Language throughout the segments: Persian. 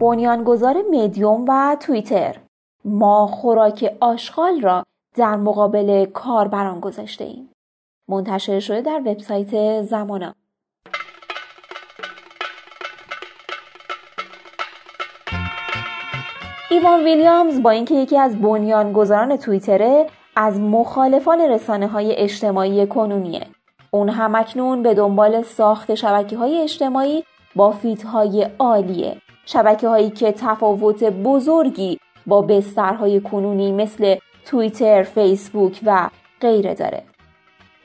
بنیانگذار مدیوم و توییتر ما خوراک آشغال را در مقابل کاربران گذاشته ایم. منتشر شده در وبسایت زمانا. ایوان ویلیامز با اینکه یکی از بنیانگذاران توییتره از مخالفان رسانه های اجتماعی کنونیه اون همکنون به دنبال ساخت شبکه های اجتماعی با فیدهای عالیه شبکه هایی که تفاوت بزرگی با بسترهای کنونی مثل توییتر، فیسبوک و غیره داره.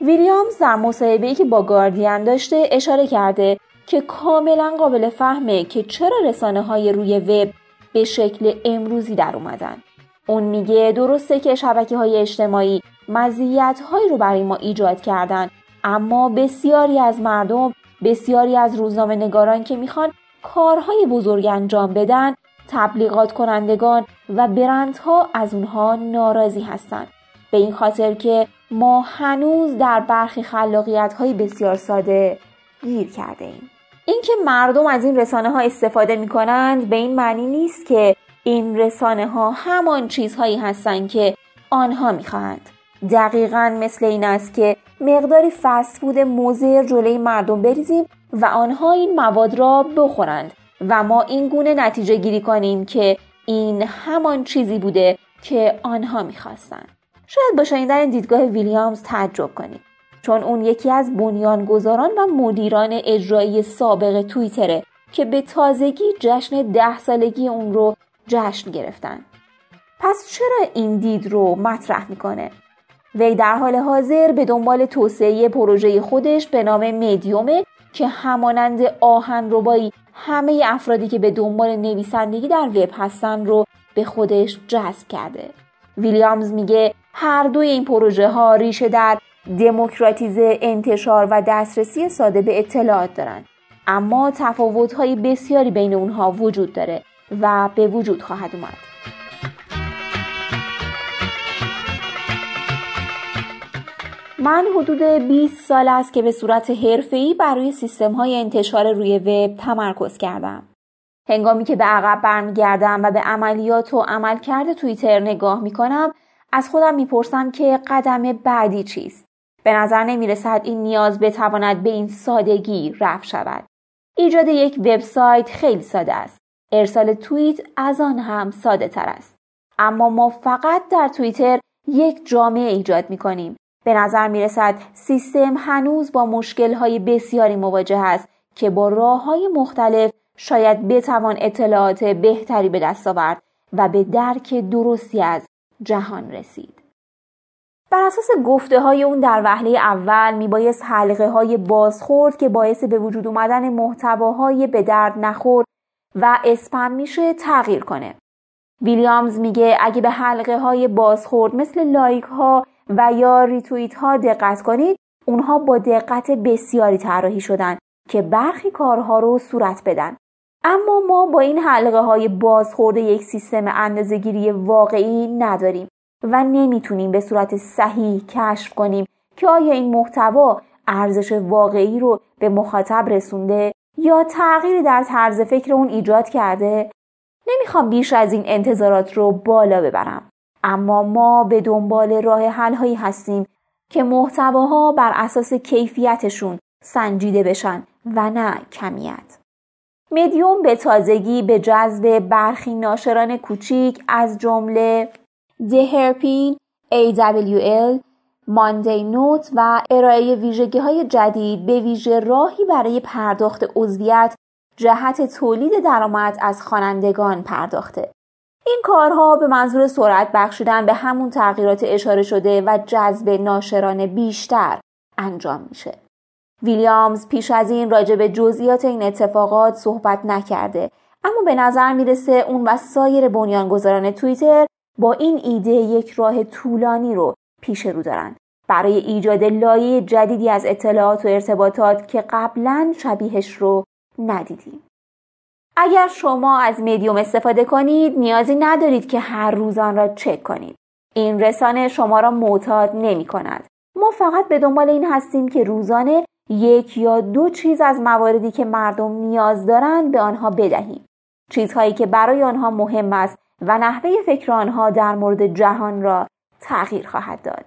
ویلیامز در مصاحبه‌ای که با گاردین داشته اشاره کرده که کاملا قابل فهمه که چرا رسانه های روی وب به شکل امروزی در اومدن. اون میگه درسته که شبکه های اجتماعی مزیت هایی رو برای ما ایجاد کردن اما بسیاری از مردم بسیاری از روزنامه نگاران که می‌خوان کارهای بزرگ انجام بدن تبلیغات کنندگان و برندها از اونها ناراضی هستند به این خاطر که ما هنوز در برخی خلاقیت های بسیار ساده گیر کرده ایم اینکه مردم از این رسانه ها استفاده می کنند به این معنی نیست که این رسانه ها همان چیزهایی هستند که آنها می خواهند. دقیقا مثل این است که مقداری فسفود موزر جلوی مردم بریزیم و آنها این مواد را بخورند و ما این گونه نتیجه گیری کنیم که این همان چیزی بوده که آنها می‌خواستند. شاید با شنیدن دیدگاه ویلیامز تعجب کنید چون اون یکی از بنیانگذاران و مدیران اجرایی سابق توییتره که به تازگی جشن ده سالگی اون رو جشن گرفتن. پس چرا این دید رو مطرح می‌کنه؟ وی در حال حاضر به دنبال توسعه پروژه خودش به نام مدیومه که همانند آهن ربایی همه افرادی که به دنبال نویسندگی در وب هستن رو به خودش جذب کرده. ویلیامز میگه هر دوی این پروژه ها ریشه در دموکراتیزه انتشار و دسترسی ساده به اطلاعات دارند اما تفاوت های بسیاری بین اونها وجود داره و به وجود خواهد اومد. من حدود 20 سال است که به صورت حرفه‌ای بر روی سیستم های انتشار روی وب تمرکز کردم. هنگامی که به عقب برمیگردم و به عملیات و عملکرد توییتر نگاه می‌کنم از خودم می‌پرسم که قدم بعدی چیست. به نظر نمی‌رسد این نیاز بتواند به این سادگی رفع شود. ایجاد یک وبسایت خیلی ساده است. ارسال توییت از آن هم ساده تر است. اما ما فقط در توییتر یک جامعه ایجاد می کنیم به نظر می رسد سیستم هنوز با مشکل های بسیاری مواجه است که با راه های مختلف شاید بتوان اطلاعات بهتری به دست آورد و به درک درستی از جهان رسید. بر اساس گفته های اون در وهله اول میبایست حلقه های بازخورد که باعث به وجود اومدن محتواهای به درد نخور و اسپم میشه تغییر کنه. ویلیامز میگه اگه به حلقه های بازخورد مثل لایک ها و یا ریتویت ها دقت کنید اونها با دقت بسیاری طراحی شدن که برخی کارها رو صورت بدن. اما ما با این حلقه های بازخورد یک سیستم اندازه‌گیری واقعی نداریم و نمی‌تونیم به صورت صحیح کشف کنیم که آیا این محتوا ارزش واقعی رو به مخاطب رسونده یا تغییری در طرز فکر اون ایجاد کرده؟ نمی‌خوام بیش از این انتظارات رو بالا ببرم. اما ما به دنبال راه حل هایی هستیم که محتواها بر اساس کیفیتشون سنجیده بشن و نه کمیت مدیوم به تازگی به جذب برخی ناشران کوچیک از جمله دهرپین، AWL، ماندی نوت و ارائه ویژگی های جدید به ویژه راهی برای پرداخت عضویت جهت تولید درآمد از خوانندگان پرداخته. این کارها به منظور سرعت بخشیدن به همون تغییرات اشاره شده و جذب ناشران بیشتر انجام میشه. ویلیامز پیش از این راجع به جزئیات این اتفاقات صحبت نکرده اما به نظر می‌رسه اون و سایر بنیانگذاران توییتر با این ایده یک راه طولانی رو پیش رو دارن برای ایجاد لایه جدیدی از اطلاعات و ارتباطات که قبلا شبیهش رو ندیدیم. اگر شما از مدیوم استفاده کنید نیازی ندارید که هر روز آن را چک کنید. این رسانه شما را معتاد نمی کند. ما فقط به دنبال این هستیم که روزانه یک یا دو چیز از مواردی که مردم نیاز دارند به آنها بدهیم. چیزهایی که برای آنها مهم است و نحوه فکر آنها در مورد جهان را تغییر خواهد داد.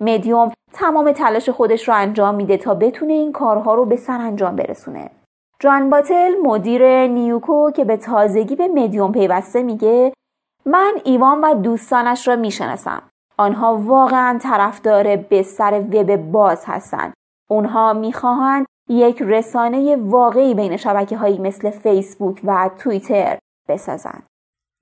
مدیوم تمام تلاش خودش را انجام میده تا بتونه این کارها رو به سرانجام برسونه. جان باتل مدیر نیوکو که به تازگی به مدیوم پیوسته میگه من ایوان و دوستانش را می‌شناسم. آنها واقعا طرفدار بستر وب باز هستند. اونها می‌خواهند یک رسانه واقعی بین شبکه هایی مثل فیسبوک و توییتر بسازند.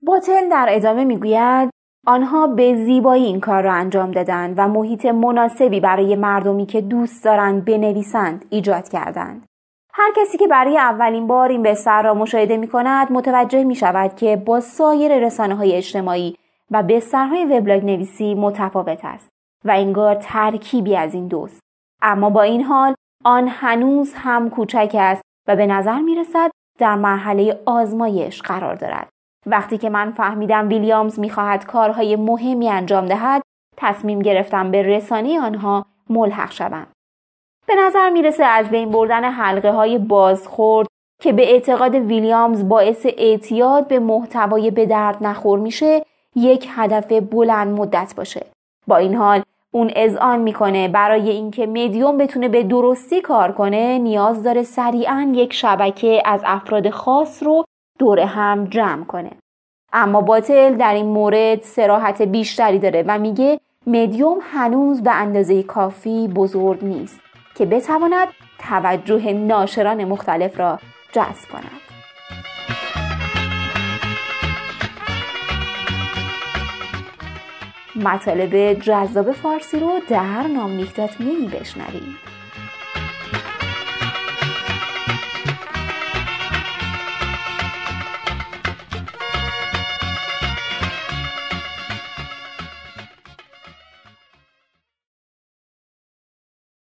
باتل در ادامه می‌گوید آنها به زیبایی این کار را انجام دادند و محیط مناسبی برای مردمی که دوست دارند بنویسند ایجاد کردند. هر کسی که برای اولین بار این بستر را مشاهده می کند متوجه می شود که با سایر رسانه های اجتماعی و بسترهای وبلاگ نویسی متفاوت است و انگار ترکیبی از این دوست. اما با این حال آن هنوز هم کوچک است و به نظر می رسد در مرحله آزمایش قرار دارد. وقتی که من فهمیدم ویلیامز می‌خواهد کارهای مهمی انجام دهد تصمیم گرفتم به رسانه آنها ملحق شوم به نظر می‌رسه از بین بردن حلقه های بازخورد که به اعتقاد ویلیامز باعث اعتیاد به محتوای به درد نخور میشه یک هدف بلند مدت باشه. با این حال اون اذعان می‌کنه برای اینکه مدیوم بتونه به درستی کار کنه نیاز داره سریعا یک شبکه از افراد خاص رو دور هم جمع کنه. اما باطل در این مورد سراحت بیشتری داره و میگه مدیوم هنوز به اندازه کافی بزرگ نیست. که بتواند توجه ناشران مختلف را جذب کند. مطالب جذاب فارسی رو در ناملیک دات می بشنوید